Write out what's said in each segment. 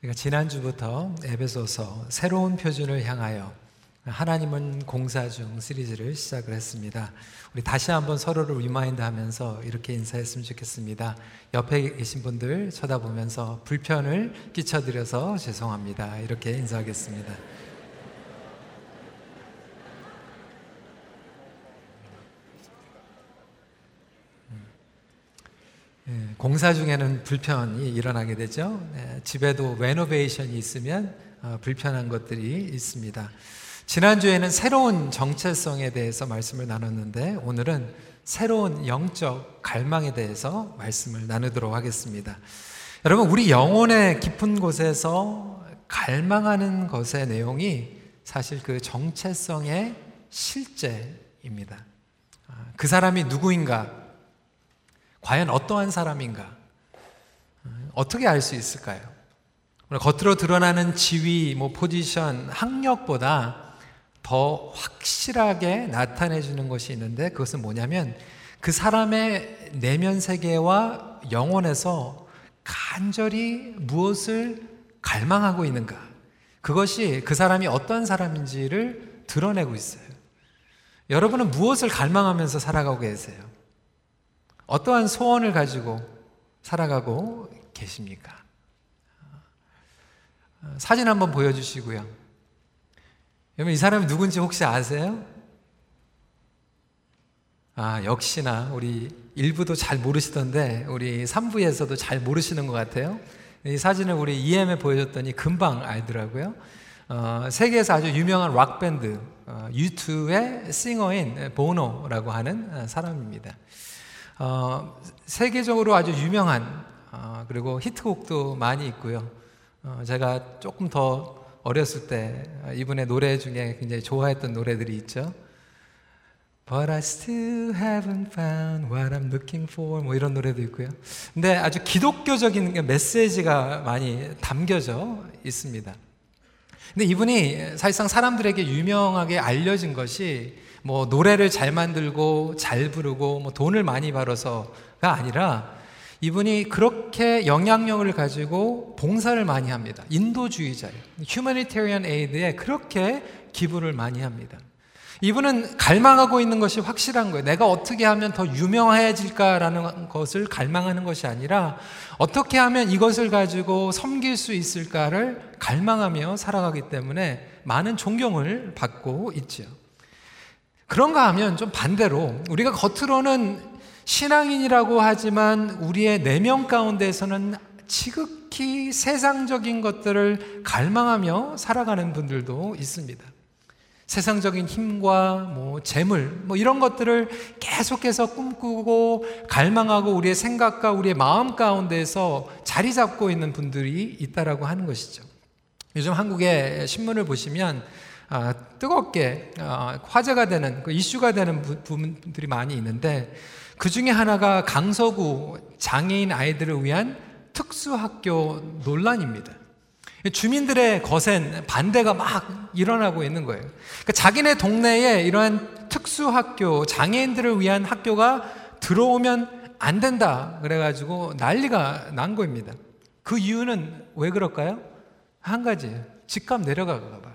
그러니까 지난주부터 에베소서 새로운 표준을 향하여 하나님은 공사 중 시리즈를 시작을 했습니다. 우리 다시 한번 서로를 remind 하면서 이렇게 인사했으면 좋겠습니다. 옆에 계신 분들 쳐다보면서 불편을 끼쳐드려서 죄송합니다. 이렇게 인사하겠습니다. 공사 중에는 불편이 일어나게 되죠. 예, 집에도 레노베이션이 있으면 어, 불편한 것들이 있습니다. 지난주에는 새로운 정체성에 대해서 말씀을 나눴는데 오늘은 새로운 영적 갈망에 대해서 말씀을 나누도록 하겠습니다. 여러분, 우리 영혼의 깊은 곳에서 갈망하는 것의 내용이 사실 그 정체성의 실제입니다. 아, 그 사람이 누구인가? 과연 어떠한 사람인가? 어떻게 알 수 있을까요? 겉으로 드러나는 지위, 뭐 포지션, 학력보다 더 확실하게 나타내 주는 것이 있는데 그것은 뭐냐면 그 사람의 내면 세계와 영혼에서 간절히 무엇을 갈망하고 있는가? 그것이 그 사람이 어떤 사람인지를 드러내고 있어요. 여러분은 무엇을 갈망하면서 살아가고 계세요? 어떠한 소원을 가지고 살아가고 계십니까? 사진 한번 보여주시고요. 여러분, 이 사람이 누군지 혹시 아세요? 아, 역시나 우리 일부도 잘 모르시던데, 우리 3부에서도 잘 모르시는 것 같아요. 이 사진을 우리 EM에 보여줬더니 금방 알더라고요. 어, 세계에서 아주 유명한 락밴드, 어, U2의 싱어인 보노라고 하는 사람입니다. 어, 세계적으로 아주 유명한 어, 그리고 히트곡도 많이 있고요. 어, 제가 조금 더 어렸을 때 이분의 노래 중에 굉장히 좋아했던 노래들이 있죠. But I still haven't found what I'm looking for. 뭐 이런 노래도 있고요. 근데 아주 기독교적인 메시지가 많이 담겨져 있습니다. 근데 이분이 사실상 사람들에게 유명하게 알려진 것이 뭐 노래를 잘 만들고 잘 부르고 뭐 돈을 많이 벌어서가 아니라 이분이 그렇게 영향력을 가지고 봉사를 많이 합니다. 인도주의자예요. 휴머니테리언 에이드에 그렇게 기부를 많이 합니다. 이분은 갈망하고 있는 것이 확실한 거예요. 내가 어떻게 하면 더 유명해질까라는 것을 갈망하는 것이 아니라 어떻게 하면 이것을 가지고 섬길 수 있을까를 갈망하며 살아가기 때문에 많은 존경을 받고 있죠. 그런가 하면 좀 반대로 우리가 겉으로는 신앙인이라고 하지만 우리의 내면 가운데에서는 지극히 세상적인 것들을 갈망하며 살아가는 분들도 있습니다. 세상적인 힘과 뭐 재물 뭐 이런 것들을 계속해서 꿈꾸고 갈망하고 우리의 생각과 우리의 마음 가운데서 자리 잡고 있는 분들이 있다라고 하는 것이죠. 요즘 한국의 신문을 보시면 아, 뜨겁게 아, 화제가 되는 그 이슈가 되는 부분들이 많이 있는데 그 중에 하나가 강서구 장애인 아이들을 위한 특수학교 논란입니다. 주민들의 거센 반대가 막 일어나고 있는 거예요. 그러니까 자기네 동네에 이러한 특수학교, 장애인들을 위한 학교가 들어오면 안 된다. 그래가지고 난리가 난 겁니다. 그 이유는 왜 그럴까요? 한 가지예요. 집값 내려가가 봐.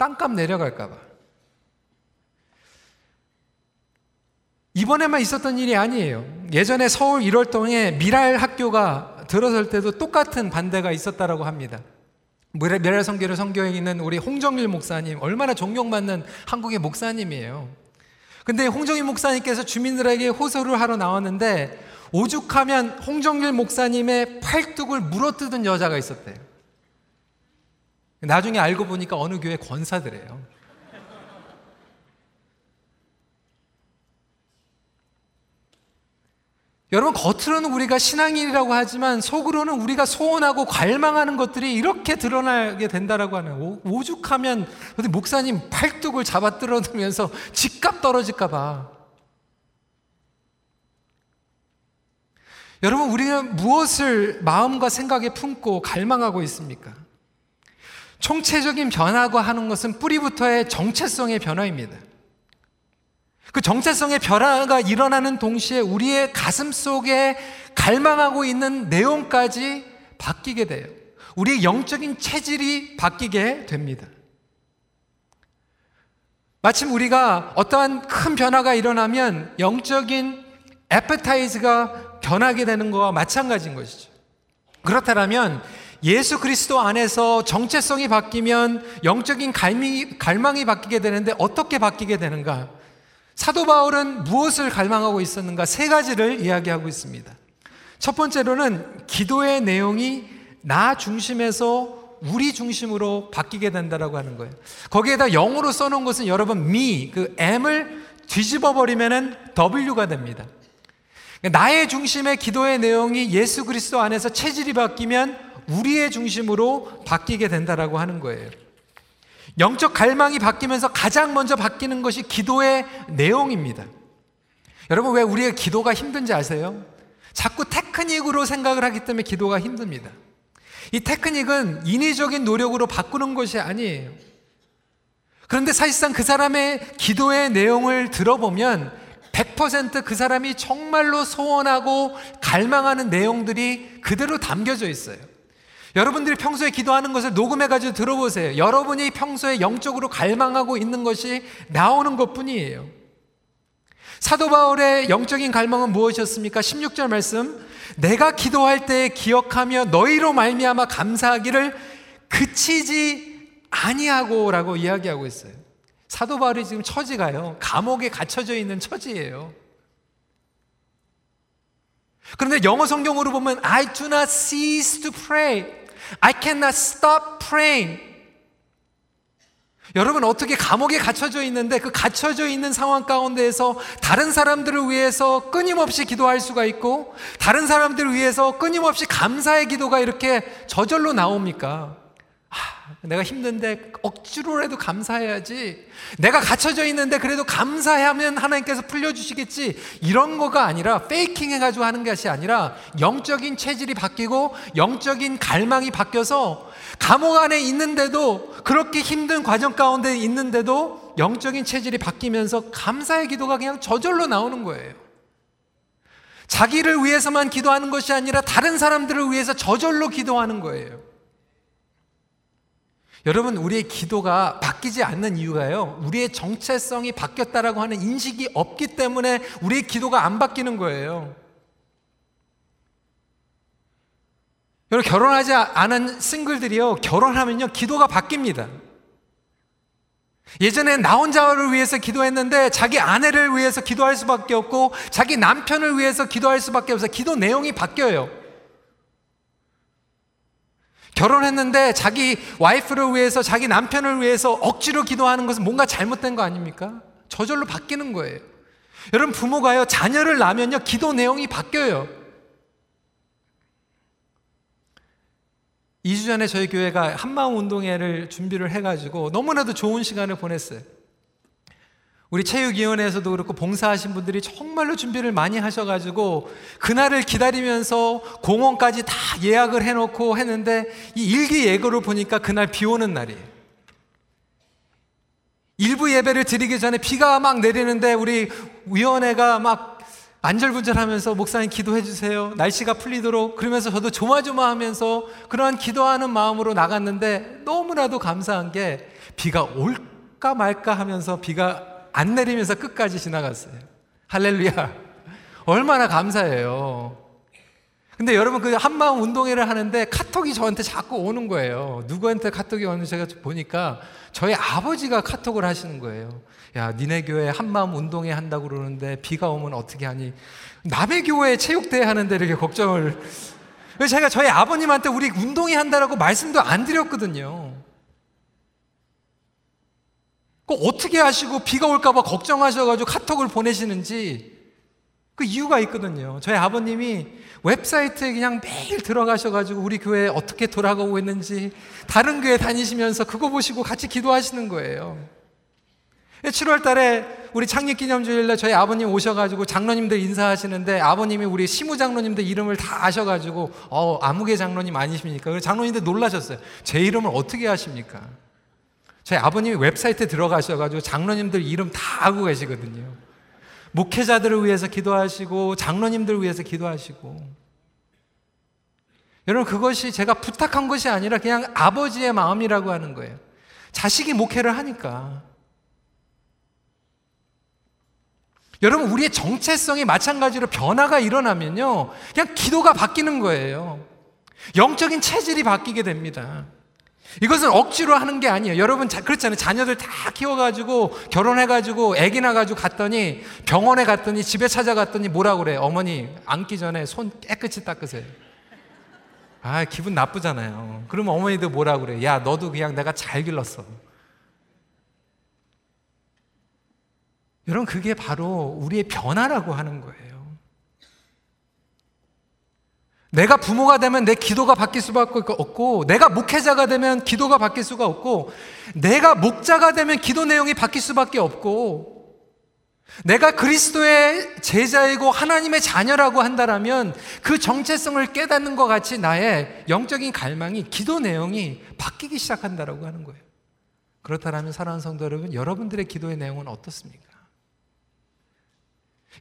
땅값 내려갈까봐. 이번에만 있었던 일이 아니에요. 예전에 서울 1월동에 미랄 학교가 들어설 때도 똑같은 반대가 있었다라고 합니다. 미랄 성교를 성교에 있는 우리 홍정일 목사님, 얼마나 존경받는 한국의 목사님이에요. 근데 홍정일 목사님께서 주민들에게 호소를 하러 나왔는데 오죽하면 홍정일 목사님의 팔뚝을 물어뜯은 여자가 있었대요. 나중에 알고 보니까 어느 교회 권사들이에요. 여러분, 겉으로는 우리가 신앙인이라고 하지만 속으로는 우리가 소원하고 갈망하는 것들이 이렇게 드러나게 된다라고 하는 오죽하면 목사님 팔뚝을 잡아 뜯어들면서 집값 떨어질까봐. 여러분, 우리가 무엇을 마음과 생각에 품고 갈망하고 있습니까? 총체적인 변화가 하는 것은 뿌리부터의 정체성의 변화입니다. 그 정체성의 변화가 일어나는 동시에 우리의 가슴 속에 갈망하고 있는 내용까지 바뀌게 돼요. 우리의 영적인 체질이 바뀌게 됩니다. 마침 우리가 어떠한 큰 변화가 일어나면 영적인 에페타이즈가 변하게 되는 것과 마찬가지인 것이죠. 그렇다면 예수 그리스도 안에서 정체성이 바뀌면 영적인 갈망이, 갈망이 바뀌게 되는데 어떻게 바뀌게 되는가? 사도 바울은 무엇을 갈망하고 있었는가? 세 가지를 이야기하고 있습니다. 첫 번째로는 기도의 내용이 나 중심에서 우리 중심으로 바뀌게 된다라고 하는 거예요. 거기에다 영어로 써놓은 것은 여러분 me 그 m을 뒤집어 버리면은 w가 됩니다. 나의 중심의 기도의 내용이 예수 그리스도 안에서 체질이 바뀌면 우리의 중심으로 바뀌게 된다라고 하는 거예요. 영적 갈망이 바뀌면서 가장 먼저 바뀌는 것이 기도의 내용입니다. 여러분 왜 우리의 기도가 힘든지 아세요? 자꾸 테크닉으로 생각을 하기 때문에 기도가 힘듭니다. 이 테크닉은 인위적인 노력으로 바꾸는 것이 아니에요. 그런데 사실상 그 사람의 기도의 내용을 들어보면 100%그 사람이 정말로 소원하고 갈망하는 내용들이 그대로 담겨져 있어요. 여러분들이 평소에 기도하는 것을 녹음해 가지고 들어보세요. 여러분이 평소에 영적으로 갈망하고 있는 것이 나오는 것 뿐이에요. 사도 바울의 영적인 갈망은 무엇이었습니까? 16절 말씀. 내가 기도할 때 기억하며 너희로 말미암아 감사하기를 그치지 아니하고라고 이야기하고 있어요. 사도 바울이 지금 처지가요. 감옥에 갇혀져 있는 처지예요. 그런데 영어 성경으로 보면 I do not cease to pray. I cannot stop praying. 여러분 어떻게 감옥에 갇혀져 있는데 그 갇혀져 있는 상황 가운데에서 다른 사람들을 위해서 끊임없이 기도할 수가 있고 다른 사람들을 위해서 끊임없이 감사의 기도가 이렇게 저절로 나옵니까? 아, 내가 힘든데 억지로라도 감사해야지. 내가 갇혀져 있는데 그래도 감사하면 하나님께서 풀려주시겠지. 이런 거가 아니라 페이킹 해가지고 하는 것이 아니라 영적인 체질이 바뀌고 영적인 갈망이 바뀌어서 감옥 안에 있는데도 그렇게 힘든 과정 가운데 있는데도 영적인 체질이 바뀌면서 감사의 기도가 그냥 저절로 나오는 거예요. 자기를 위해서만 기도하는 것이 아니라 다른 사람들을 위해서 저절로 기도하는 거예요. 여러분, 우리의 기도가 바뀌지 않는 이유가요. 우리의 정체성이 바뀌었다라고 하는 인식이 없기 때문에 우리의 기도가 안 바뀌는 거예요. 여러분, 결혼하지 않은 싱글들이요. 결혼하면요. 기도가 바뀝니다. 예전에 나 혼자를 위해서 기도했는데 자기 아내를 위해서 기도할 수밖에 없고 자기 남편을 위해서 기도할 수밖에 없어 기도 내용이 바뀌어요. 결혼했는데 자기 와이프를 위해서 자기 남편을 위해서 억지로 기도하는 것은 뭔가 잘못된 거 아닙니까? 저절로 바뀌는 거예요. 여러분 부모가요 자녀를 낳으면요 기도 내용이 바뀌어요. 2주 전에 저희 교회가 한마음 운동회를 준비를 해가지고 너무나도 좋은 시간을 보냈어요. 우리 체육위원회에서도 그렇고 봉사하신 분들이 정말로 준비를 많이 하셔가지고 그날을 기다리면서 공원까지 다 예약을 해놓고 했는데 이 일기 예고를 보니까 그날 비 오는 날이에요. 일부 예배를 드리기 전에 비가 막 내리는데 우리 위원회가 막 안절분절하면서 목사님 기도해 주세요. 날씨가 풀리도록 그러면서 저도 조마조마하면서 그러한 기도하는 마음으로 나갔는데 너무나도 감사한 게 비가 올까 말까 하면서 비가 안 내리면서 끝까지 지나갔어요. 할렐루야. 얼마나 감사해요. 근데 여러분 그 한마음 운동회를 하는데 카톡이 저한테 자꾸 오는 거예요. 누구한테 카톡이 오는지 제가 보니까 저희 아버지가 카톡을 하시는 거예요. 야, 니네 교회 한마음 운동회 한다고 그러는데 비가 오면 어떻게 하니? 남의 교회 체육대회 하는데 이렇게 걱정을. 제가 저희 아버님한테 우리 운동회 한다라고 말씀도 안 드렸거든요. 그 어떻게 하시고 비가 올까봐 걱정하셔가지고 카톡을 보내시는지 그 이유가 있거든요. 저희 아버님이 웹사이트에 그냥 매일 들어가셔가지고 우리 교회 어떻게 돌아가고 있는지 다른 교회 다니시면서 그거 보시고 같이 기도하시는 거예요. 7월 달에 우리 창립 기념주일날 저희 아버님 오셔가지고 장로님들 인사하시는데 아버님이 우리 시무 장로님들 이름을 다 아셔가지고 어, 아무개 장로님 아니십니까? 장로님들 놀라셨어요. 제 이름을 어떻게 아십니까? 저희 아버님이 웹사이트에 들어가셔가지고 장로님들 이름 다 알고 계시거든요. 목회자들을 위해서 기도하시고 장로님들을 위해서 기도하시고 여러분, 그것이 제가 부탁한 것이 아니라 그냥 아버지의 마음이라고 하는 거예요. 자식이 목회를 하니까. 여러분, 우리의 정체성이 마찬가지로 변화가 일어나면요. 그냥 기도가 바뀌는 거예요. 영적인 체질이 바뀌게 됩니다. 이것은 억지로 하는 게 아니에요. 여러분, 자, 그렇잖아요. 자녀들 다 키워가지고, 결혼해가지고, 애기 낳아가지고 갔더니, 병원에 갔더니, 집에 찾아갔더니 뭐라고 그래. 어머니, 앉기 전에 손 깨끗이 닦으세요. 아, 기분 나쁘잖아요. 그러면 어머니도 뭐라고 그래. 야, 너도 그냥 내가 잘 길렀어. 여러분, 그게 바로 우리의 변화라고 하는 거예요. 내가 부모가 되면 내 기도가 바뀔 수밖에 없고, 내가 목회자가 되면 기도가 바뀔 수가 없고, 내가 목자가 되면 기도 내용이 바뀔 수밖에 없고, 내가 그리스도의 제자이고 하나님의 자녀라고 한다면 그 정체성을 깨닫는 것 같이 나의 영적인 갈망이 기도 내용이 바뀌기 시작한다라고 하는 거예요. 그렇다면 사랑하는 성도 여러분, 여러분들의 기도의 내용은 어떻습니까?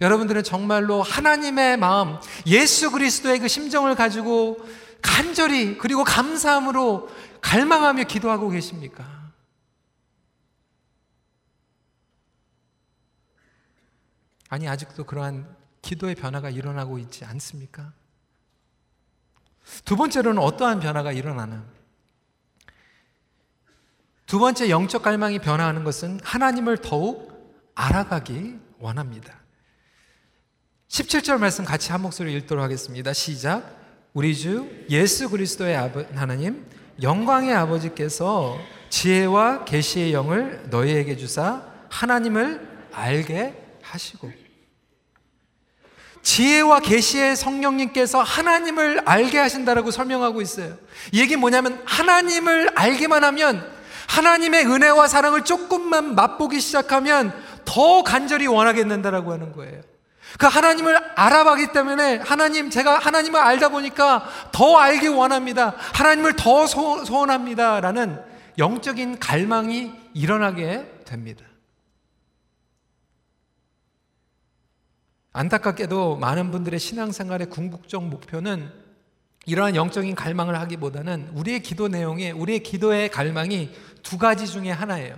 여러분들은 정말로 하나님의 마음, 예수 그리스도의 그 심정을 가지고 간절히 그리고 감사함으로 갈망하며 기도하고 계십니까? 아니, 아직도 그러한 기도의 변화가 일어나고 있지 않습니까? 두 번째로는 어떠한 변화가 일어나나? 두 번째 영적 갈망이 변화하는 것은 하나님을 더욱 알아가기 원합니다. 17절 말씀 같이 한 목소리 읽도록 하겠습니다. 시작. 우리 주 예수 그리스도의 아버, 하나님 영광의 아버지께서 지혜와 계시의 영을 너희에게 주사 하나님을 알게 하시고 지혜와 계시의 성령님께서 하나님을 알게 하신다라고 설명하고 있어요. 이 얘기 뭐냐면 하나님을 알기만 하면 하나님의 은혜와 사랑을 조금만 맛보기 시작하면 더 간절히 원하게 된다라고 하는 거예요. 그 하나님을 알아가기 때문에 하나님 제가 하나님을 알다 보니까 더 알기 원합니다. 하나님을 더 소, 소원합니다라는 영적인 갈망이 일어나게 됩니다. 안타깝게도 많은 분들의 신앙생활의 궁극적 목표는 이러한 영적인 갈망을 하기보다는 우리의 기도 내용에 우리의 기도의 갈망이 두 가지 중에 하나예요.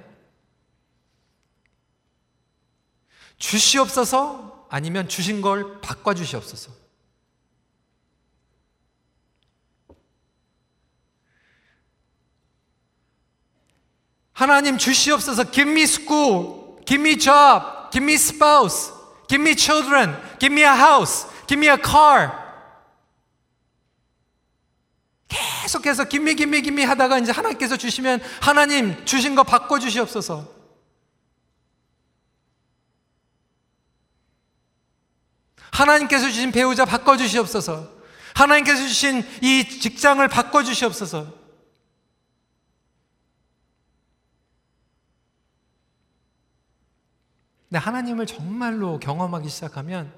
주시옵소서 아니면 주신 걸 바꿔 주시옵소서. 하나님 주시옵소서 give me school, give me job, give me spouse, give me children, give me a house, give me a car. 계속해서 김미 김미 김미 하다가 이제 하나님께서 주시면 하나님 주신 거 바꿔 주시옵소서. 하나님께서 주신 배우자 바꿔주시옵소서. 하나님께서 주신 이 직장을 바꿔주시옵소서. 근데 하나님을 정말로 경험하기 시작하면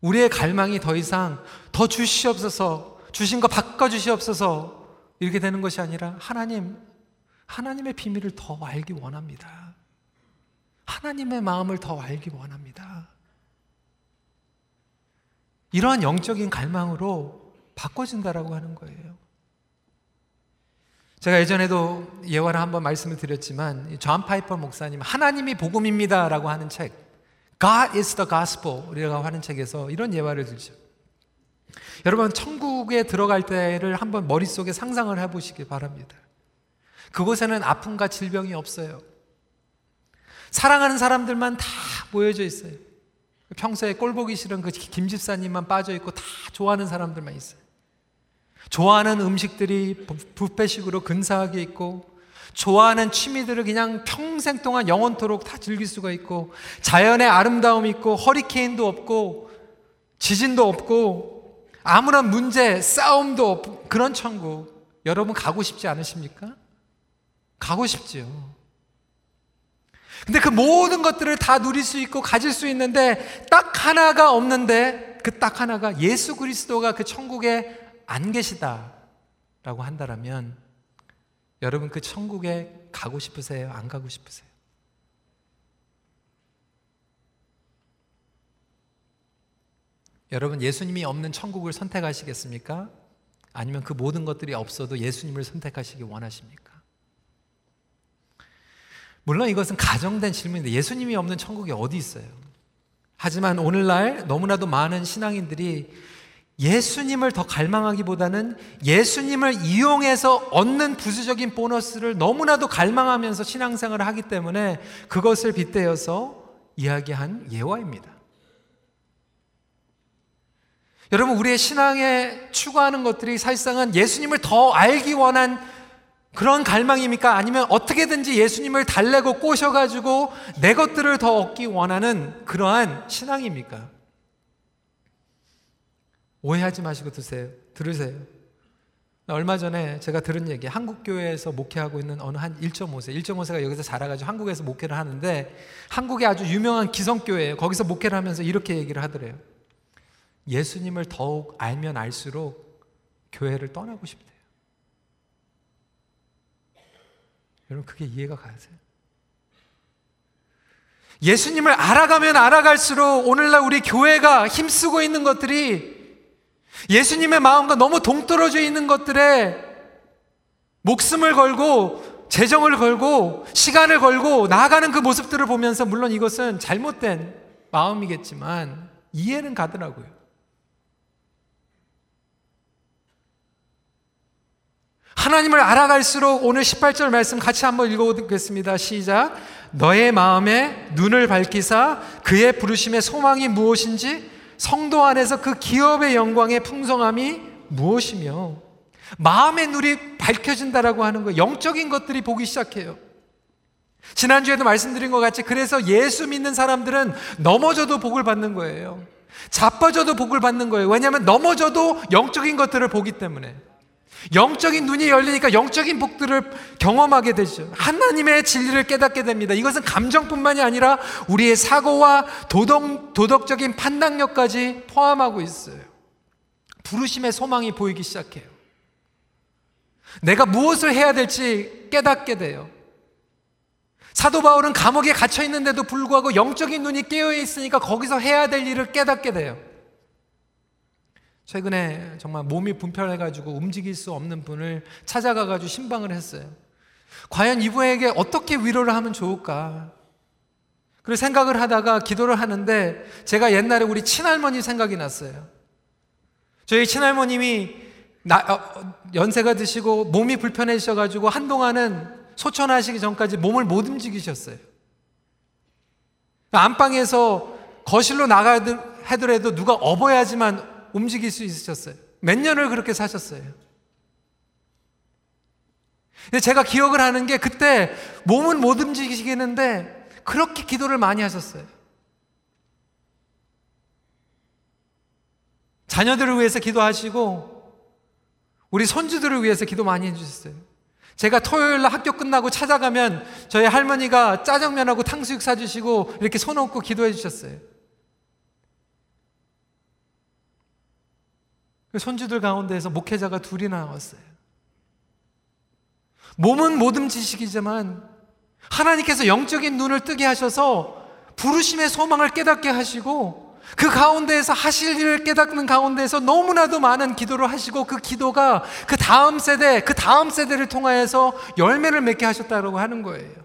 우리의 갈망이 더 이상 더 주시옵소서, 주신 거 바꿔주시옵소서 이렇게 되는 것이 아니라 하나님, 하나님의 비밀을 더 알기 원합니다. 하나님의 마음을 더 알기 원합니다. 이러한 영적인 갈망으로 바꿔진다라고 하는 거예요. 제가 예전에도 예화를 한번 말씀을 드렸지만 존 파이퍼 목사님 하나님이 복음입니다라고 하는 책 God is the gospel이라고 하는 책에서 이런 예화를 들죠. 여러분 천국에 들어갈 때를 한번 머릿속에 상상을 해 보시기 바랍니다. 그곳에는 아픔과 질병이 없어요. 사랑하는 사람들만 다 모여져 있어요. 평소에 꼴 보기 싫은 그 김집사님만 빠져 있고 다 좋아하는 사람들만 있어요. 좋아하는 음식들이 부페식으로 근사하게 있고 좋아하는 취미들을 그냥 평생 동안 영원토록 다 즐길 수가 있고 자연의 아름다움이 있고 허리케인도 없고 지진도 없고 아무런 문제, 싸움도 없고 그런 천국 여러분 가고 싶지 않으십니까? 가고 싶지요. 근데 그 모든 것들을 다 누릴 수 있고 가질 수 있는데 딱 하나가 없는데 그 딱 하나가 예수 그리스도가 그 천국에 안 계시다라고 한다면 여러분 그 천국에 가고 싶으세요? 안 가고 싶으세요? 여러분 예수님이 없는 천국을 선택하시겠습니까? 아니면 그 모든 것들이 없어도 예수님을 선택하시기 원하십니까? 물론 이것은 가정된 질문인데 예수님이 없는 천국이 어디 있어요? 하지만 오늘날 너무나도 많은 신앙인들이 예수님을 더 갈망하기보다는 예수님을 이용해서 얻는 부수적인 보너스를 너무나도 갈망하면서 신앙생활을 하기 때문에 그것을 빗대어서 이야기한 예화입니다. 여러분, 우리의 신앙에 추구하는 것들이 사실상은 예수님을 더 알기 원한 그런 갈망입니까? 아니면 어떻게든지 예수님을 달래고 꼬셔가지고 내 것들을 더 얻기 원하는 그러한 신앙입니까? 오해하지 마시고 드세요. 들으세요. 얼마 전에 제가 들은 얘기, 한국교회에서 목회하고 있는 어느 한 1.5세, 1.5세가 여기서 자라가지고 한국에서 목회를 하는데, 한국의 아주 유명한 기성교회예요. 거기서 목회를 하면서 이렇게 얘기를 하더래요. 예수님을 더욱 알면 알수록 교회를 떠나고 싶대요. 여러분, 그게 이해가 가세요? 예수님을 알아가면 알아갈수록 오늘날 우리 교회가 힘쓰고 있는 것들이 예수님의 마음과 너무 동떨어져 있는 것들에 목숨을 걸고 재정을 걸고 시간을 걸고 나아가는 그 모습들을 보면서 물론 이것은 잘못된 마음이겠지만 이해는 가더라고요. 하나님을 알아갈수록 오늘 18절 말씀 같이 한번 읽어보겠습니다. 시작. 너의 마음에 눈을 밝히사 그의 부르심의 소망이 무엇인지 성도 안에서 그 기업의 영광의 풍성함이 무엇이며 마음의 눈이 밝혀진다라고 하는 거 영적인 것들이 보기 시작해요. 지난주에도 말씀드린 것 같이 그래서 예수 믿는 사람들은 넘어져도 복을 받는 거예요. 자빠져도 복을 받는 거예요. 왜냐하면 넘어져도 영적인 것들을 보기 때문에. 영적인 눈이 열리니까 영적인 복들을 경험하게 되죠. 하나님의 진리를 깨닫게 됩니다. 이것은 감정뿐만이 아니라 우리의 사고와 도덕, 도덕적인 판단력까지 포함하고 있어요. 부르심의 소망이 보이기 시작해요. 내가 무엇을 해야 될지 깨닫게 돼요. 사도 바울은 감옥에 갇혀 있는데도 불구하고 영적인 눈이 깨어 있으니까 거기서 해야 될 일을 깨닫게 돼요. 최근에 정말 몸이 분편해가지고 움직일 수 없는 분을 찾아가가지고 신방을 했어요. 과연 이분에게 어떻게 위로를 하면 좋을까? 그리고 생각을 하다가 기도를 하는데 제가 옛날에 우리 친할머니 생각이 났어요. 저희 친할머님이 나, 어, 연세가 드시고 몸이 불편해지셔가지고 한동안은 소천하시기 전까지 몸을 못 움직이셨어요. 안방에서 거실로 나가야 하더라도 누가 업어야지만 움직일 수 있으셨어요. 몇 년을 그렇게 사셨어요. 근데 제가 기억을 하는 게 그때 몸은 못 움직이시겠는데 그렇게 기도를 많이 하셨어요. 자녀들을 위해서 기도하시고 우리 손주들을 위해서 기도 많이 해주셨어요. 제가 토요일 날 학교 끝나고 찾아가면 저희 할머니가 짜장면하고 탕수육 사주시고 이렇게 손 얹고 기도해 주셨어요. 그 손주들 가운데에서 목회자가 둘이 나왔어요. 몸은 못 움직이시지만 하나님께서 영적인 눈을 뜨게 하셔서 부르심의 소망을 깨닫게 하시고 그 가운데에서 하실 일을 깨닫는 가운데에서 너무나도 많은 기도를 하시고 그 기도가 그 다음 세대, 그 다음 세대를 통하여서 열매를 맺게 하셨다고 하는 거예요.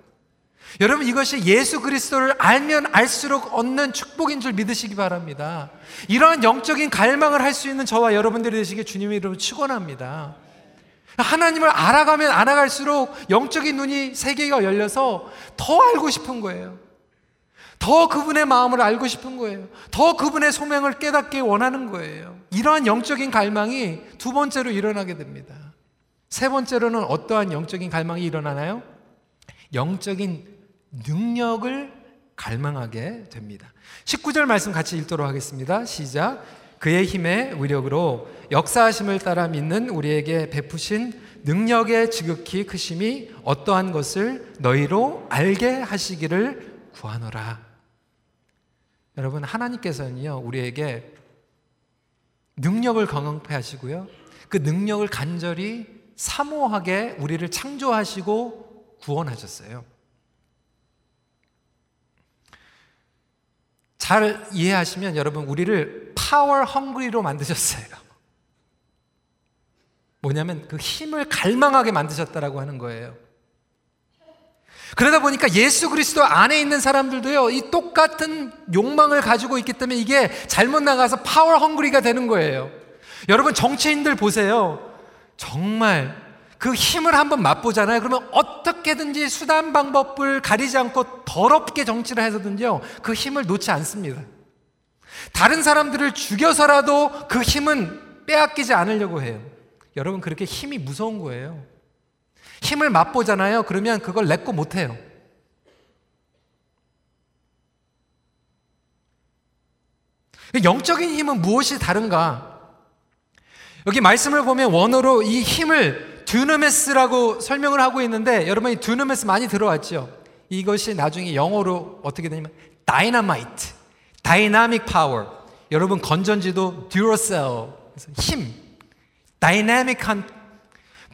여러분 이것이 예수 그리스도를 알면 알수록 얻는 축복인 줄 믿으시기 바랍니다. 이러한 영적인 갈망을 할 수 있는 저와 여러분들이 되시길 주님의 이름으로 축원합니다. 하나님을 알아가면 알아갈수록 영적인 눈이 세계가 열려서 더 알고 싶은 거예요. 더 그분의 마음을 알고 싶은 거예요. 더 그분의 소명을 깨닫기 원하는 거예요. 이러한 영적인 갈망이 두 번째로 일어나게 됩니다. 세 번째로는 어떠한 영적인 갈망이 일어나나요? 영적인 능력을 갈망하게 됩니다. 19절 말씀 같이 읽도록 하겠습니다. 시작. 그의 힘의 위력으로 역사하심을 따라 믿는 우리에게 베푸신 능력의 지극히 크심이 어떠한 것을 너희로 알게 하시기를 구하노라. 여러분, 하나님께서는요, 우리에게 능력을 경험케 하시고요. 그 능력을 간절히 사모하게 우리를 창조하시고 구원하셨어요. 잘 이해하시면 여러분 우리를 파워 헝그리로 만드셨어요. 뭐냐면 그 힘을 갈망하게 만드셨다라고 하는 거예요. 그러다 보니까 예수 그리스도 안에 있는 사람들도요, 이 똑같은 욕망을 가지고 있기 때문에 이게 잘못 나가서 파워 헝그리가 되는 거예요. 여러분, 정치인들 보세요. 정말 그 힘을 한번 맛보잖아요. 그러면 어떻게든지 수단 방법을 가리지 않고 더럽게 정치를 해서든지요, 그 힘을 놓지 않습니다. 다른 사람들을 죽여서라도 그 힘은 빼앗기지 않으려고 해요. 여러분, 그렇게 힘이 무서운 거예요. 힘을 맛보잖아요. 그러면 그걸 내고 못해요. 영적인 힘은 무엇이 다른가? 여기 말씀을 보면 원어로 이 힘을 dunamis라고 설명을 하고 있는데 여러분 이 dunamis 많이 들어왔죠? 이것이 나중에 영어로 어떻게 되냐면 dynamite, dynamic power. 여러분 건전지도 Duracell, 힘, 다이나믹한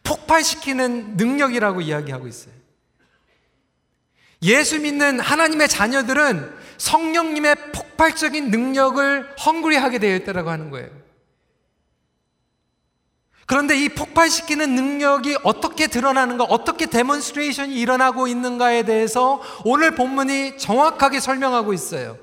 폭발시키는 능력이라고 이야기하고 있어요. 예수 믿는 하나님의 자녀들은 성령님의 폭발적인 능력을 hungry하게 되어 있다고 하는 거예요. 그런데 이 폭발시키는 능력이 어떻게 드러나는가, 어떻게 demonstration이 일어나고 있는가에 대해서 오늘 본문이 정확하게 설명하고 있어요.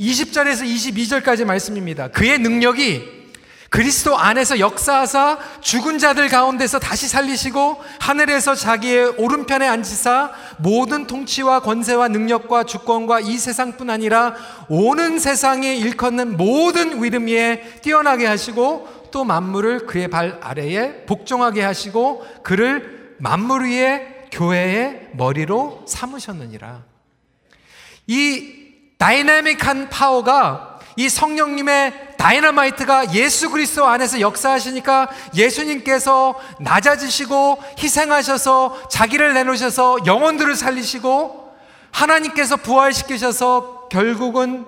20절에서 22절까지 말씀입니다. 그의 능력이 그리스도 안에서 역사하사 죽은 자들 가운데서 다시 살리시고 하늘에서 자기의 오른편에 앉히사 모든 통치와 권세와 능력과 주권과 이 세상뿐 아니라 오는 세상에 일컫는 모든 위름 위에 뛰어나게 하시고 또 만물을 그의 발 아래에 복종하게 하시고 그를 만물 위에 교회의 머리로 삼으셨느니라. 이 다이나믹한 파워가 이 성령님의 다이너마이트가 예수 그리스도 안에서 역사하시니까 예수님께서 낮아지시고 희생하셔서 자기를 내놓으셔서 영혼들을 살리시고 하나님께서 부활시키셔서 결국은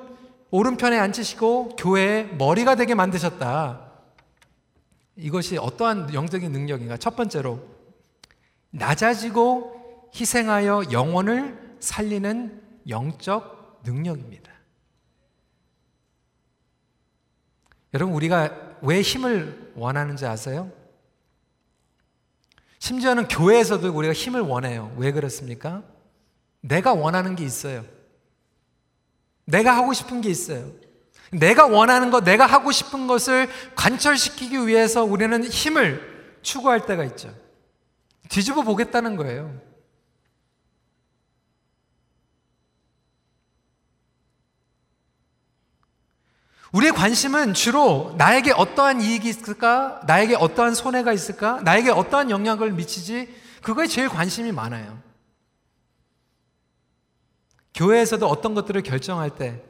오른편에 앉히시고 교회의 머리가 되게 만드셨다. 이것이 어떠한 영적인 능력인가? 첫 번째로 낮아지고 희생하여 영혼을 살리는 영적 능력입니다. 여러분, 우리가 왜 힘을 원하는지 아세요? 심지어는 교회에서도 우리가 힘을 원해요. 왜 그렇습니까? 내가 원하는 게 있어요. 내가 하고 싶은 게 있어요. 내가 원하는 것, 내가 하고 싶은 것을 관철시키기 위해서 우리는 힘을 추구할 때가 있죠. 뒤집어 보겠다는 거예요. 우리의 관심은 주로 나에게 어떠한 이익이 있을까? 나에게 어떠한 손해가 있을까? 나에게 어떠한 영향을 미치지? 그거에 제일 관심이 많아요. 교회에서도 어떤 것들을 결정할 때,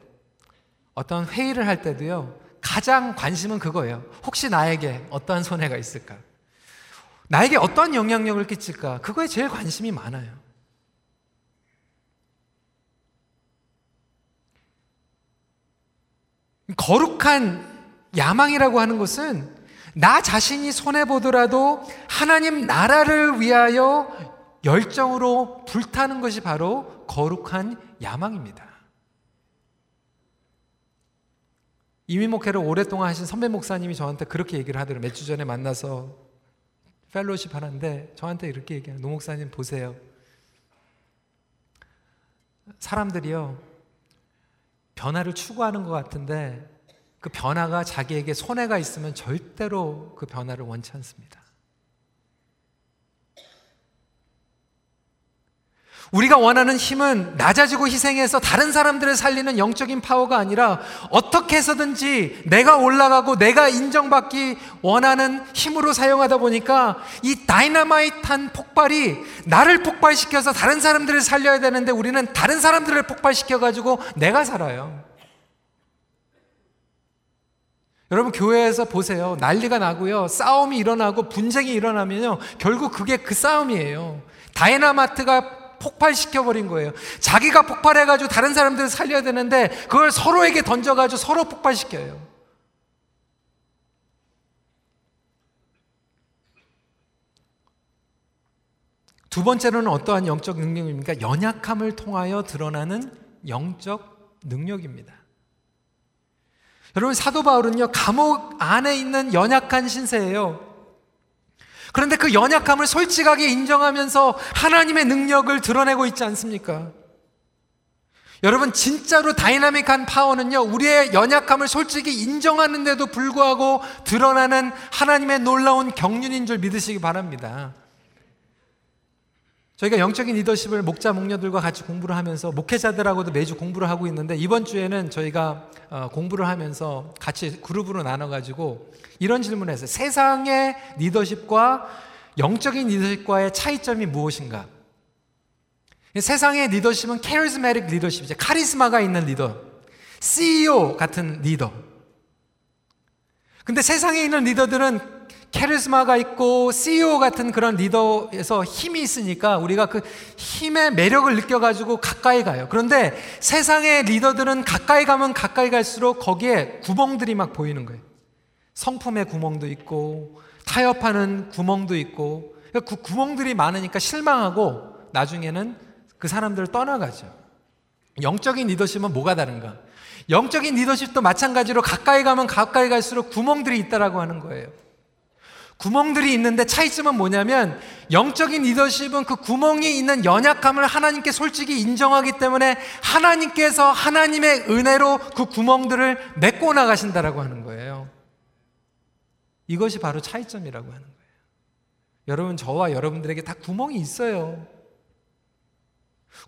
어떤 회의를 할 때도요, 가장 관심은 그거예요. 혹시 나에게 어떠한 손해가 있을까? 나에게 어떠한 영향력을 끼칠까? 그거에 제일 관심이 많아요. 거룩한 야망이라고 하는 것은 나 자신이 손해보더라도 하나님 나라를 위하여 열정으로 불타는 것이 바로 거룩한 야망입니다. 이민 목회를 오랫동안 하신 선배 목사님이 저한테 그렇게 얘기를 하더라고요. 몇 주 전에 만나서 펠로십 하는데 저한테 이렇게 얘기해요. 노 목사님 보세요. 사람들이요. 변화를 추구하는 것 같은데 그 변화가 자기에게 손해가 있으면 절대로 그 변화를 원치 않습니다. 우리가 원하는 힘은 낮아지고 희생해서 다른 사람들을 살리는 영적인 파워가 아니라 어떻게 해서든지 내가 올라가고 내가 인정받기 원하는 힘으로 사용하다 보니까 이 다이나마이트한 폭발이 나를 폭발시켜서 다른 사람들을 살려야 되는데 우리는 다른 사람들을 폭발시켜가지고 내가 살아요. 여러분 교회에서 보세요. 난리가 나고요. 싸움이 일어나고 분쟁이 일어나면요. 결국 그게 그 싸움이에요. 다이나마트가 폭발시켜버린 거예요. 자기가 폭발해가지고 다른 사람들을 살려야 되는데 그걸 서로에게 던져가지고 서로 폭발시켜요. 두 번째로는 어떠한 영적 능력입니까? 연약함을 통하여 드러나는 영적 능력입니다. 여러분 사도 바울은요 감옥 안에 있는 연약한 신세예요. 그런데 그 연약함을 솔직하게 인정하면서 하나님의 능력을 드러내고 있지 않습니까? 여러분, 진짜로 다이나믹한 파워는요, 우리의 연약함을 솔직히 인정하는데도 불구하고 드러나는 하나님의 놀라운 경륜인 줄 믿으시기 바랍니다. 저희가 영적인 리더십을 목자, 목녀들과 같이 공부를 하면서 목회자들하고도 매주 공부를 하고 있는데 이번 주에는 저희가 어, 공부를 하면서 같이 그룹으로 나눠 가지고 이런 질문을 했어요. 세상의 리더십과 영적인 리더십과의 차이점이 무엇인가? 세상의 리더십은 charismatic leadership이죠. 카리스마가 있는 리더. CEO 같은 리더. 근데 세상에 있는 리더들은 charisma가 있고 CEO 같은 그런 리더에서 힘이 있으니까 우리가 그 힘의 매력을 느껴가지고 가까이 가요. 그런데 세상의 리더들은 가까이 가면 가까이 갈수록 거기에 구멍들이 막 보이는 거예요. 성품의 구멍도 있고 타협하는 구멍도 있고 그 구멍들이 많으니까 실망하고 나중에는 그 사람들을 떠나가죠. 영적인 리더십은 뭐가 다른가? 영적인 리더십도 마찬가지로 가까이 가면 가까이 갈수록 구멍들이 있다라고 하는 거예요. 구멍들이 있는데 차이점은 뭐냐면 영적인 리더십은 그 구멍이 있는 연약함을 하나님께 솔직히 인정하기 때문에 하나님께서 하나님의 은혜로 그 구멍들을 메꿔 나가신다라고 하는 거예요. 이것이 바로 차이점이라고 하는 거예요. 여러분 저와 여러분들에게 다 구멍이 있어요.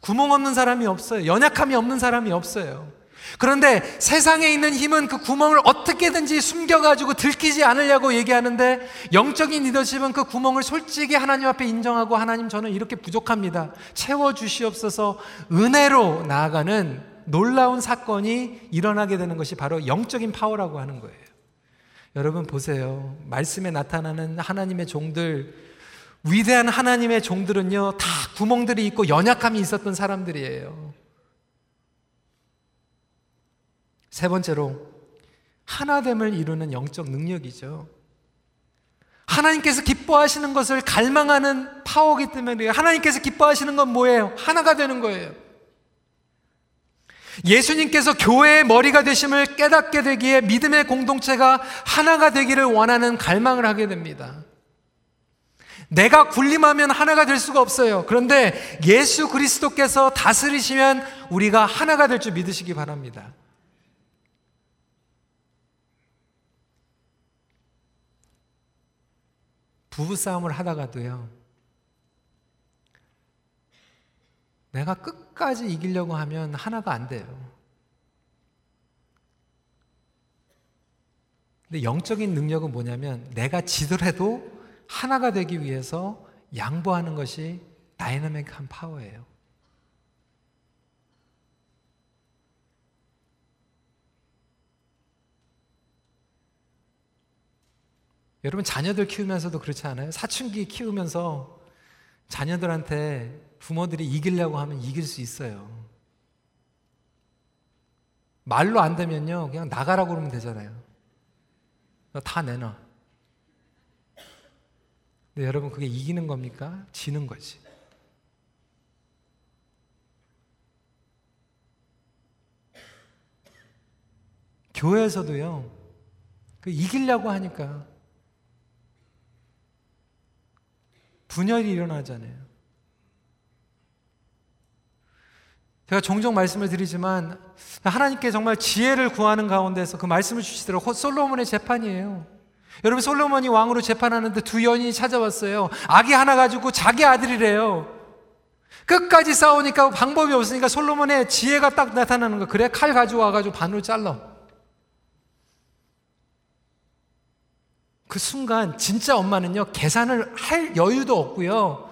구멍 없는 사람이 없어요. 연약함이 없는 사람이 없어요. 그런데 세상에 있는 힘은 그 구멍을 어떻게든지 숨겨가지고 들키지 않으려고 얘기하는데 영적인 리더십은 그 구멍을 솔직히 하나님 앞에 인정하고 하나님 저는 이렇게 부족합니다. 채워주시옵소서 은혜로 나아가는 놀라운 사건이 일어나게 되는 것이 바로 영적인 파워라고 하는 거예요. 여러분 보세요. 말씀에 나타나는 하나님의 종들, 위대한 하나님의 종들은요, 다 구멍들이 있고 연약함이 있었던 사람들이에요. 세 번째로 하나됨을 이루는 영적 능력이죠. 하나님께서 기뻐하시는 것을 갈망하는 파워기 때문에 하나님께서 기뻐하시는 건 뭐예요? 하나가 되는 거예요. 예수님께서 교회의 머리가 되심을 깨닫게 되기에 믿음의 공동체가 하나가 되기를 원하는 갈망을 하게 됩니다. 내가 군림하면 하나가 될 수가 없어요. 그런데 예수 그리스도께서 다스리시면 우리가 하나가 될 줄 믿으시기 바랍니다. 부부싸움을 하다가도요, 내가 끝까지 이기려고 하면 하나가 안 돼요. 근데 영적인 능력은 뭐냐면 내가 지더라도 하나가 되기 위해서 양보하는 것이 다이나믹한 파워예요. 여러분 자녀들 키우면서도 그렇지 않아요? 사춘기 키우면서 자녀들한테 부모들이 이기려고 하면 이길 수 있어요. 말로 안 되면요, 그냥 나가라고 그러면 되잖아요. 다 내놔. 근데 여러분, 그게 이기는 겁니까? 지는 거지. 교회에서도요, 그 이기려고 하니까 분열이 일어나잖아요. 제가 종종 말씀을 드리지만 하나님께 정말 지혜를 구하는 가운데서 그 말씀을 주시더라고 솔로몬의 재판이에요. 여러분 솔로몬이 왕으로 재판하는데 두 여인이 찾아왔어요. 아기 하나 가지고 자기 아들이래요. 끝까지 싸우니까 방법이 없으니까 솔로몬의 지혜가 딱 나타나는 거. 그래 칼 가지고 와가지고 반으로 잘라. 그 순간 진짜 엄마는요 계산을 할 여유도 없고요.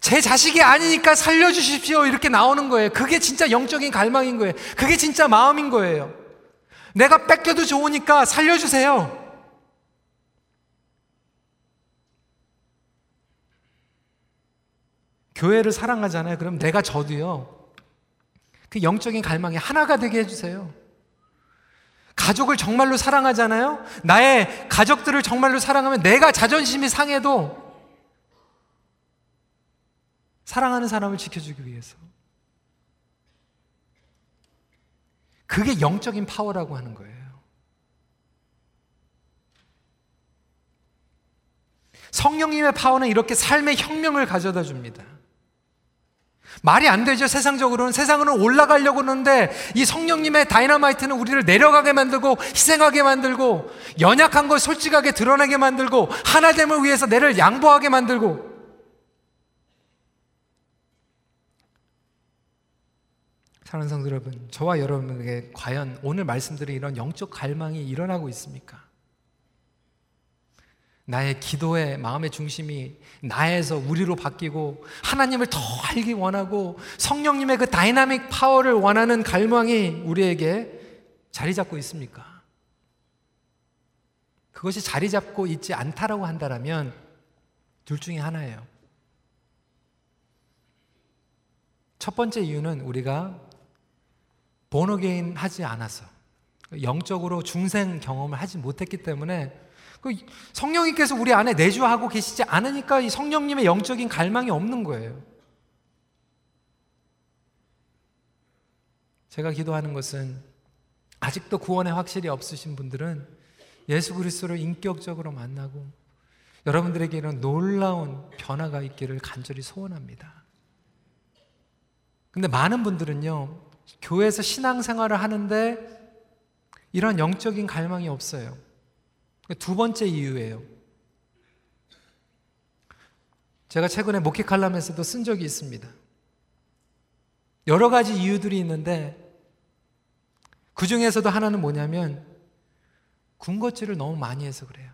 제 자식이 아니니까 살려주십시오. 이렇게 나오는 거예요. 그게 진짜 영적인 갈망인 거예요. 그게 진짜 마음인 거예요. 내가 뺏겨도 좋으니까 살려주세요. 교회를 사랑하잖아요. 그럼 내가 저도요. 그 영적인 갈망이 하나가 되게 해주세요. 가족을 정말로 사랑하잖아요. 나의 가족들을 정말로 사랑하면 내가 자존심이 상해도 사랑하는 사람을 지켜주기 위해서. 그게 영적인 파워라고 하는 거예요. 성령님의 파워는 이렇게 삶의 혁명을 가져다 줍니다. 말이 안 되죠. 세상적으로는. 세상으로는 올라가려고 하는데 이 성령님의 다이너마이트는 우리를 내려가게 만들고 희생하게 만들고 연약한 걸 솔직하게 드러내게 만들고 하나됨을 위해서 내를 양보하게 만들고 사랑하는 성도 여러분, 저와 여러분에게 과연 오늘 말씀드린 이런 영적 갈망이 일어나고 있습니까? 나의 기도의 마음의 중심이 나에서 우리로 바뀌고 하나님을 더 알기 원하고 성령님의 그 다이나믹 파워를 원하는 갈망이 우리에게 자리 잡고 있습니까? 그것이 자리 잡고 있지 않다라고 한다면 둘 중에 하나예요. 첫 번째 이유는 우리가 본어게인 하지 않았어. 영적으로 중생 경험을 하지 못했기 때문에 그 성령님께서 우리 안에 내주하고 계시지 않으니까 이 성령님의 영적인 갈망이 없는 거예요. 제가 기도하는 것은 아직도 구원의 확실히 없으신 분들은 예수 그리스도를 인격적으로 만나고 여러분들에게 이런 놀라운 변화가 있기를 간절히 소원합니다. 근데 많은 분들은요, 교회에서 신앙생활을 하는데 이런 영적인 갈망이 없어요. 두 번째 이유예요. 제가 최근에 목회 칼럼에서도 쓴 적이 있습니다. 여러 가지 이유들이 있는데 그 중에서도 하나는 뭐냐면 군것질을 너무 많이 해서 그래요.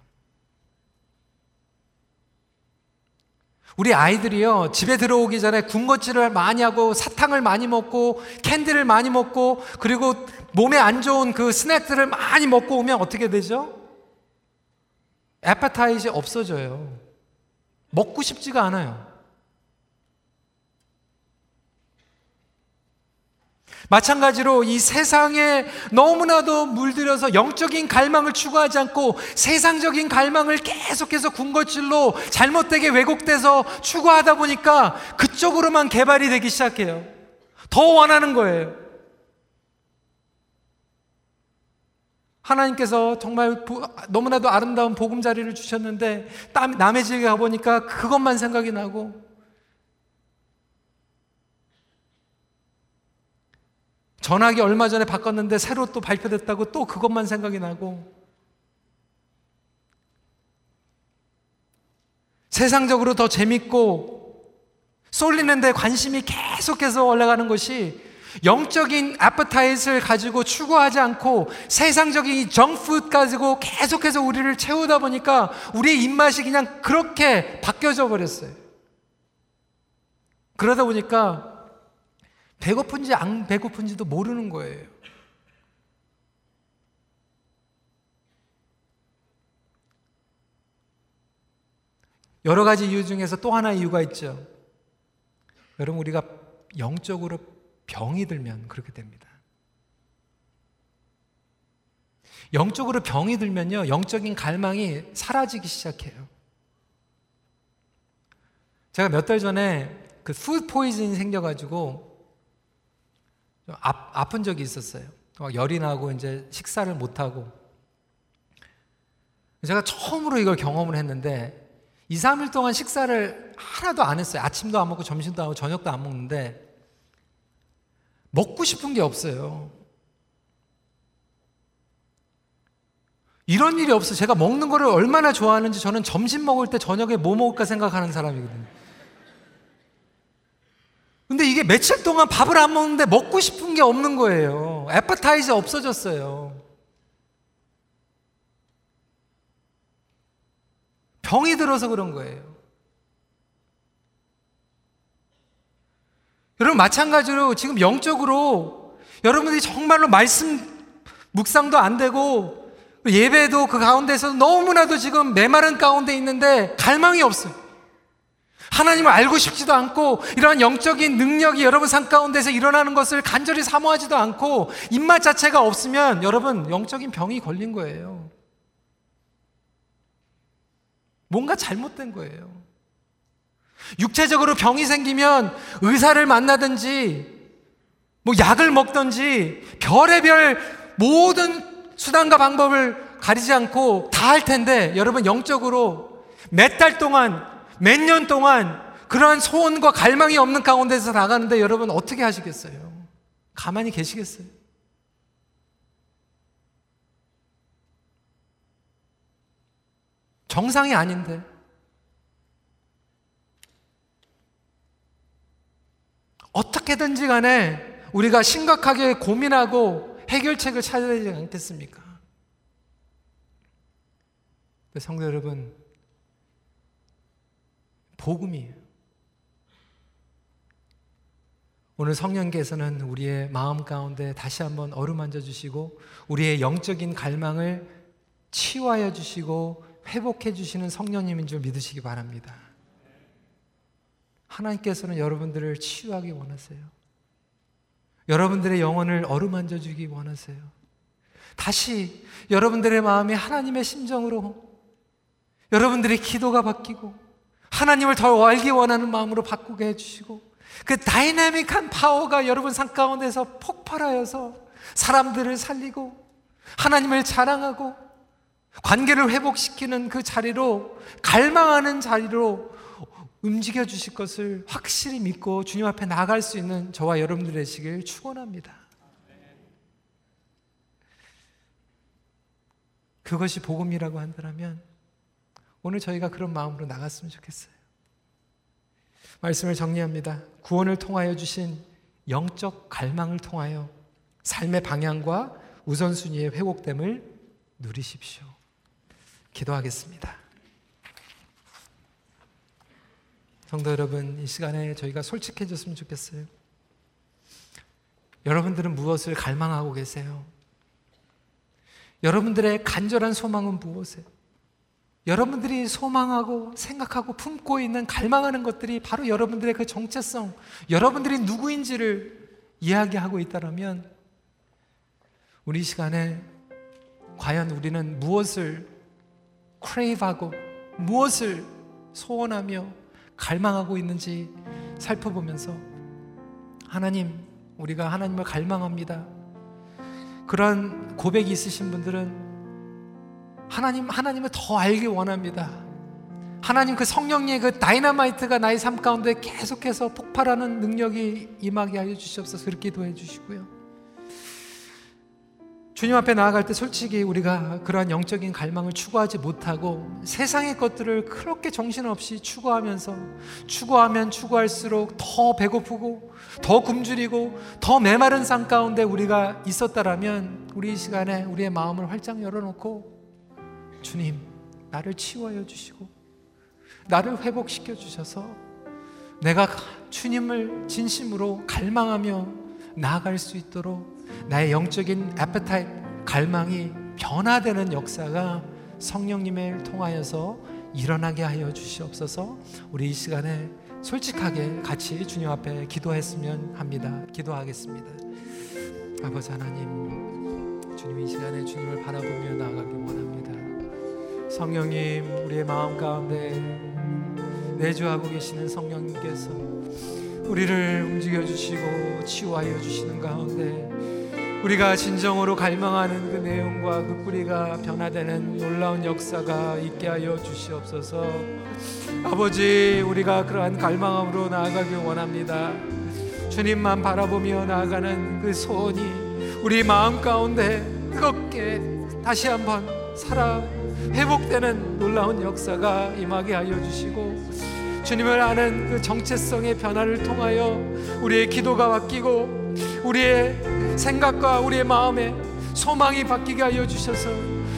우리 아이들이요, 집에 들어오기 전에 군것질을 많이 하고 사탕을 많이 먹고 캔디를 많이 먹고 그리고 몸에 안 좋은 그 스낵들을 많이 먹고 오면 어떻게 되죠? appetite 없어져요. 먹고 싶지가 않아요. 마찬가지로 이 세상에 너무나도 물들여서 영적인 갈망을 추구하지 않고 세상적인 갈망을 계속해서 군것질로 잘못되게 왜곡돼서 추구하다 보니까 그쪽으로만 개발이 되기 시작해요. 더 원하는 거예요. 하나님께서 정말 너무나도 아름다운 보금자리를 주셨는데 남의 집에 가보니까 그것만 생각이 나고 전화기 얼마 전에 바꿨는데 새로 또 발표됐다고 또 그것만 생각이 나고 세상적으로 더 재밌고 쏠리는데 관심이 계속해서 올라가는 것이 영적인 아파타이트를 가지고 추구하지 않고 세상적인 정푸드 가지고 계속해서 우리를 채우다 보니까 우리의 입맛이 그냥 그렇게 바뀌어져 버렸어요. 그러다 보니까 배고픈지 안 배고픈지도 모르는 거예요. 여러 가지 이유 중에서 또 하나 이유가 있죠. 여러분, 우리가 영적으로 병이 들면 그렇게 됩니다. 영적으로 병이 들면요, 영적인 갈망이 사라지기 시작해요. 제가 몇 달 전에 그 푸드 포이즌이 생겨가지고 아, 아픈 적이 있었어요. 열이 나고 이제 식사를 못하고. 제가 처음으로 이걸 경험을 했는데 2, 3일 동안 식사를 하나도 안 했어요. 아침도 안 먹고 점심도 안 먹고 저녁도 안 먹는데 먹고 싶은 게 없어요. 이런 일이 없어. 제가 먹는 거를 얼마나 좋아하는지 저는 점심 먹을 때 저녁에 뭐 먹을까 생각하는 사람이거든요. 근데 이게 며칠 동안 밥을 안 먹는데 먹고 싶은 게 없는 거예요. appetite 없어졌어요. 병이 들어서 그런 거예요. 여러분 마찬가지로 지금 영적으로 여러분들이 정말로 말씀 묵상도 안 되고 예배도 그 가운데서 너무나도 지금 메마른 가운데 있는데 갈망이 없어요. 하나님을 알고 싶지도 않고 이러한 영적인 능력이 여러분 삶 가운데서 일어나는 것을 간절히 사모하지도 않고 입맛 자체가 없으면 여러분 영적인 병이 걸린 거예요. 뭔가 잘못된 거예요. 육체적으로 병이 생기면 의사를 만나든지 뭐 약을 먹든지 별의별 모든 수단과 방법을 가리지 않고 다 할 텐데 여러분 영적으로 몇 달 동안, 몇 년 동안 그러한 소원과 갈망이 없는 가운데서 나가는데 여러분 어떻게 하시겠어요? 가만히 계시겠어요? 정상이 아닌데. 어떻게든지 간에 우리가 심각하게 고민하고 해결책을 찾아야 되지 않겠습니까? 성도 여러분, 복음이에요. 오늘 성령께서는 우리의 마음 가운데 다시 한번 어루만져 주시고 우리의 영적인 갈망을 치유하여 주시고 회복해 주시는 성령님인 줄 믿으시기 바랍니다. 하나님께서는 여러분들을 치유하기 원하세요. 여러분들의 영혼을 어루만져 주기 원하세요. 다시 여러분들의 마음이 하나님의 심정으로 여러분들의 기도가 바뀌고 하나님을 더 알기 원하는 마음으로 바꾸게 해주시고 그 다이내믹한 파워가 여러분 삶 가운데서 폭발하여서 사람들을 살리고 하나님을 자랑하고 관계를 회복시키는 그 자리로 갈망하는 자리로 움직여 주실 것을 확실히 믿고 주님 앞에 나갈 수 있는 저와 여러분들 되시길 축원합니다. 그것이 복음이라고 한다면 오늘 저희가 그런 마음으로 나갔으면 좋겠어요. 말씀을 정리합니다. 구원을 통하여 주신 영적 갈망을 통하여 삶의 방향과 우선순위의 회복됨을 누리십시오. 기도하겠습니다. 성도 여러분, 이 시간에 저희가 솔직해졌으면 좋겠어요. 여러분들은 무엇을 갈망하고 계세요? 여러분들의 간절한 소망은 무엇이에요? 여러분들이 소망하고 생각하고 품고 있는 갈망하는 것들이 바로 여러분들의 그 정체성, 여러분들이 누구인지를 이야기하고 있다면 우리 시간에 과연 우리는 무엇을 크레이브하고 무엇을 소원하며 갈망하고 있는지 살펴보면서 하나님, 우리가 하나님을 갈망합니다. 그런 고백이 있으신 분들은 하나님, 하나님을 더 알기 원합니다. 하나님 그 성령의 그 다이나마이트가 나의 삶 가운데 계속해서 폭발하는 능력이 임하게 하여 주시옵소서 그렇게 기도해 주시고요. 주님 앞에 나아갈 때 솔직히 우리가 그러한 영적인 갈망을 추구하지 못하고 세상의 것들을 그렇게 정신없이 추구하면서 추구하면 추구할수록 더 배고프고 더 굶주리고 더 메마른 삶 가운데 우리가 있었다라면 우리 시간에 우리의 마음을 활짝 열어놓고 주님, 나를 치유하여 주시고, 나를 회복시켜 주셔서 내가 주님을 진심으로 갈망하며 나아갈 수 있도록 나의 영적인 에페타이 갈망이 변화되는 역사가 성령님을 통하여서 일어나게 하여 주시옵소서 우리 이 시간에 솔직하게 같이 주님 앞에 기도했으면 합니다. 기도하겠습니다. 아버지 하나님, 주님 이 시간에 주님을 바라보며 나아가기 원합니다. 성령님 우리의 마음 가운데 내주하고 계시는 성령님께서 우리를 움직여 주시고 치유하여 주시는 가운데 우리가 진정으로 갈망하는 그 내용과 그 뿌리가 변화되는 놀라운 역사가 있게 하여 주시옵소서. 아버지, 우리가 그러한 갈망함으로 나아가길 원합니다. 주님만 바라보며 나아가는 그 소원이 우리 마음 가운데 뜨겁게 다시 한번 살아 회복되는 놀라운 역사가 임하게 하여 주시고 주님을 아는 그 정체성의 변화를 통하여 우리의 기도가 바뀌고 우리의 생각과 우리의 마음에 소망이 바뀌게 하여 주셔서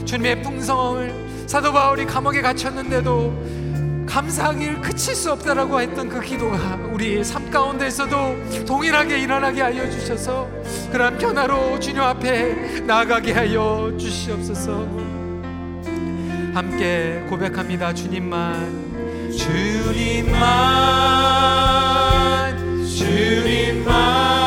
주님의 풍성함을 사도 바울이 감옥에 갇혔는데도 감사하길 그칠 수 없다라고 했던 그 기도가 우리 삶 가운데서도 동일하게 일어나게 하여 주셔서 그러한 변화로 주님 앞에 나아가게 하여 주시옵소서. 함께 고백합니다. 주님만 주님만 주님만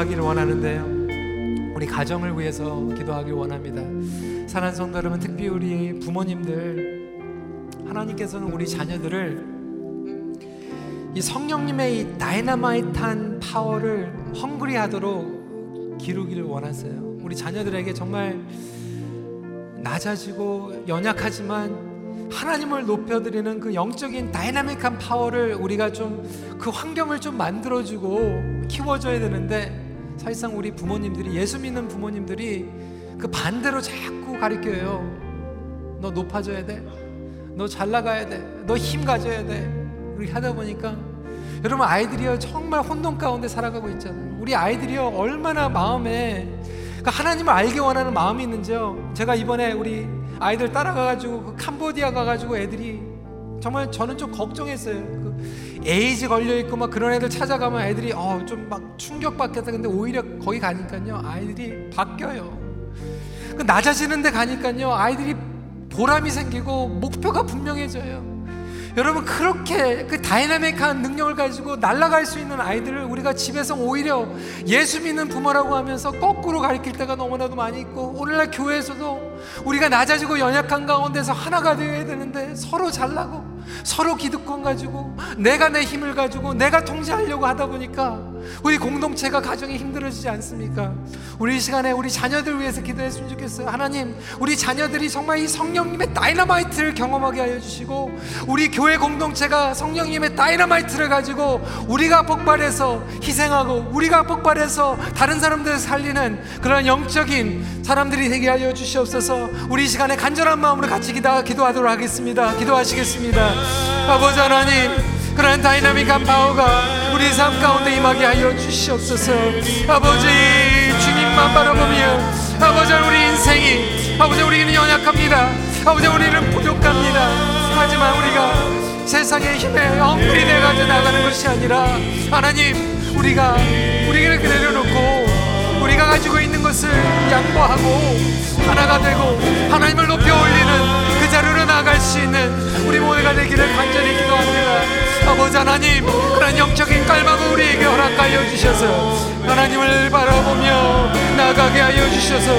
기도하기를 원하는데요. 우리 가정을 위해서 기도하길 원합니다. 사랑 성도 여러분, 특히 우리 부모님들, 하나님께서는 우리 자녀들을 이 성령님의 이 다이나마이트한 파워를 hungry하도록 기르기를 원하세요. 우리 자녀들에게 정말 낮아지고 연약하지만 하나님을 높여드리는 그 영적인 다이나믹한 파워를 우리가 좀 그 환경을 좀 만들어주고 키워줘야 되는데 사실상 우리 부모님들이 예수 믿는 부모님들이 그 반대로 자꾸 가르쳐요. 너 높아져야 돼. 너 잘 나가야 돼. 너 힘 가져야 돼. 그렇게 하다 보니까 여러분 아이들이요 정말 혼돈 가운데 살아가고 있잖아요. 우리 아이들이요 얼마나 마음에 그 하나님을 알기 원하는 마음이 있는지요. 제가 이번에 우리 아이들 따라가가지고 그 캄보디아 가가지고 애들이 정말 저는 좀 걱정했어요. 그 에이즈 걸려 있고 막 그런 애들 찾아가면 애들이 어 좀 막 충격받겠다. 근데 오히려 거기 가니까요 아이들이 바뀌어요. 그 낮아지는 데 가니까요 아이들이 보람이 생기고 목표가 분명해져요. 여러분 그렇게 그 다이나믹한 능력을 가지고 날아갈 수 있는 아이들을 우리가 집에서 오히려 예수 믿는 부모라고 하면서 거꾸로 가르칠 때가 너무나도 많이 있고 오늘날 교회에서도 우리가 낮아지고 연약한 가운데서 하나가 되어야 되는데 서로 잘나고 서로 기득권 가지고 내가 내 힘을 가지고 내가 통제하려고 하다 보니까 우리 공동체가 가정이 힘들어지지 않습니까? 우리 이 시간에 우리 자녀들 위해서 기도했으면 좋겠어요. 하나님, 우리 자녀들이 정말 이 성령님의 다이너마이트를 경험하게 하여 주시고 우리 교회 공동체가 성령님의 다이너마이트를 가지고 우리가 폭발해서 희생하고 우리가 폭발해서 다른 사람들을 살리는 그런 영적인 사람들이 되게 하여 주시옵소서. 우리 이 시간에 간절한 마음으로 같이 기도, 기도하도록 하겠습니다. 기도하시겠습니다. 아버지 하나님. 그러한 다이나믹한 파워가 우리 삶 가운데 임하게 하여 주시옵소서. 아버지 주님만 바라보며 아버지 우리 인생이 아버지 우리는 연약합니다. 아버지 우리는 부족합니다. 하지만 우리가 세상의 힘에 hungry 돼가지고 나가는 것이 아니라 하나님 우리가 우리를 내려놓고 우리가 가지고 있는 것을 양보하고 하나가 되고 하나님을 높여 올리는 그 자리로 나갈 수 있는 우리 모두가 되기를 간절히 기도합니다 아버지 하나님 그런 영적인 깔망을 우리에게 허락하여 주셔서 하나님을 바라보며 나가게 하여 주셔서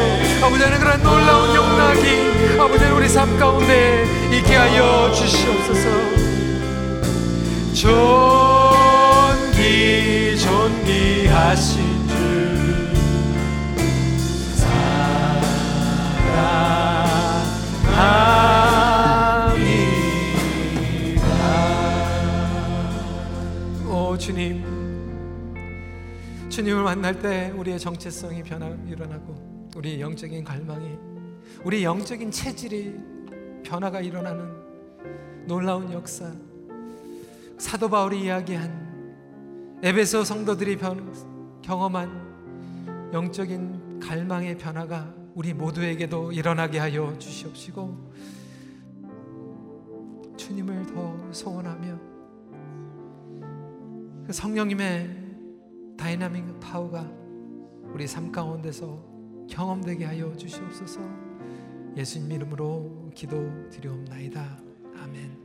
아버지 하나님 그런 놀라운 영락이 아버지 우리 삶 가운데 있게 하여 주시옵소서. 존귀 존귀 하신 주. 사랑 주님을 만날 때 우리의 정체성이 변화 일어나고 우리의 영적인 갈망이 우리 영적인 체질이 변화가 일어나는 놀라운 역사. 사도 바울이 이야기한 에베소 성도들이 변, 경험한 영적인 갈망의 변화가 우리 모두에게도 일어나게 하여 주시옵시고 주님을 더 소원하며 그 성령님의 다이나믹 파워가 우리 삶 가운데서 경험되게 하여 주시옵소서 예수님 이름으로 기도 드리옵나이다. 아멘.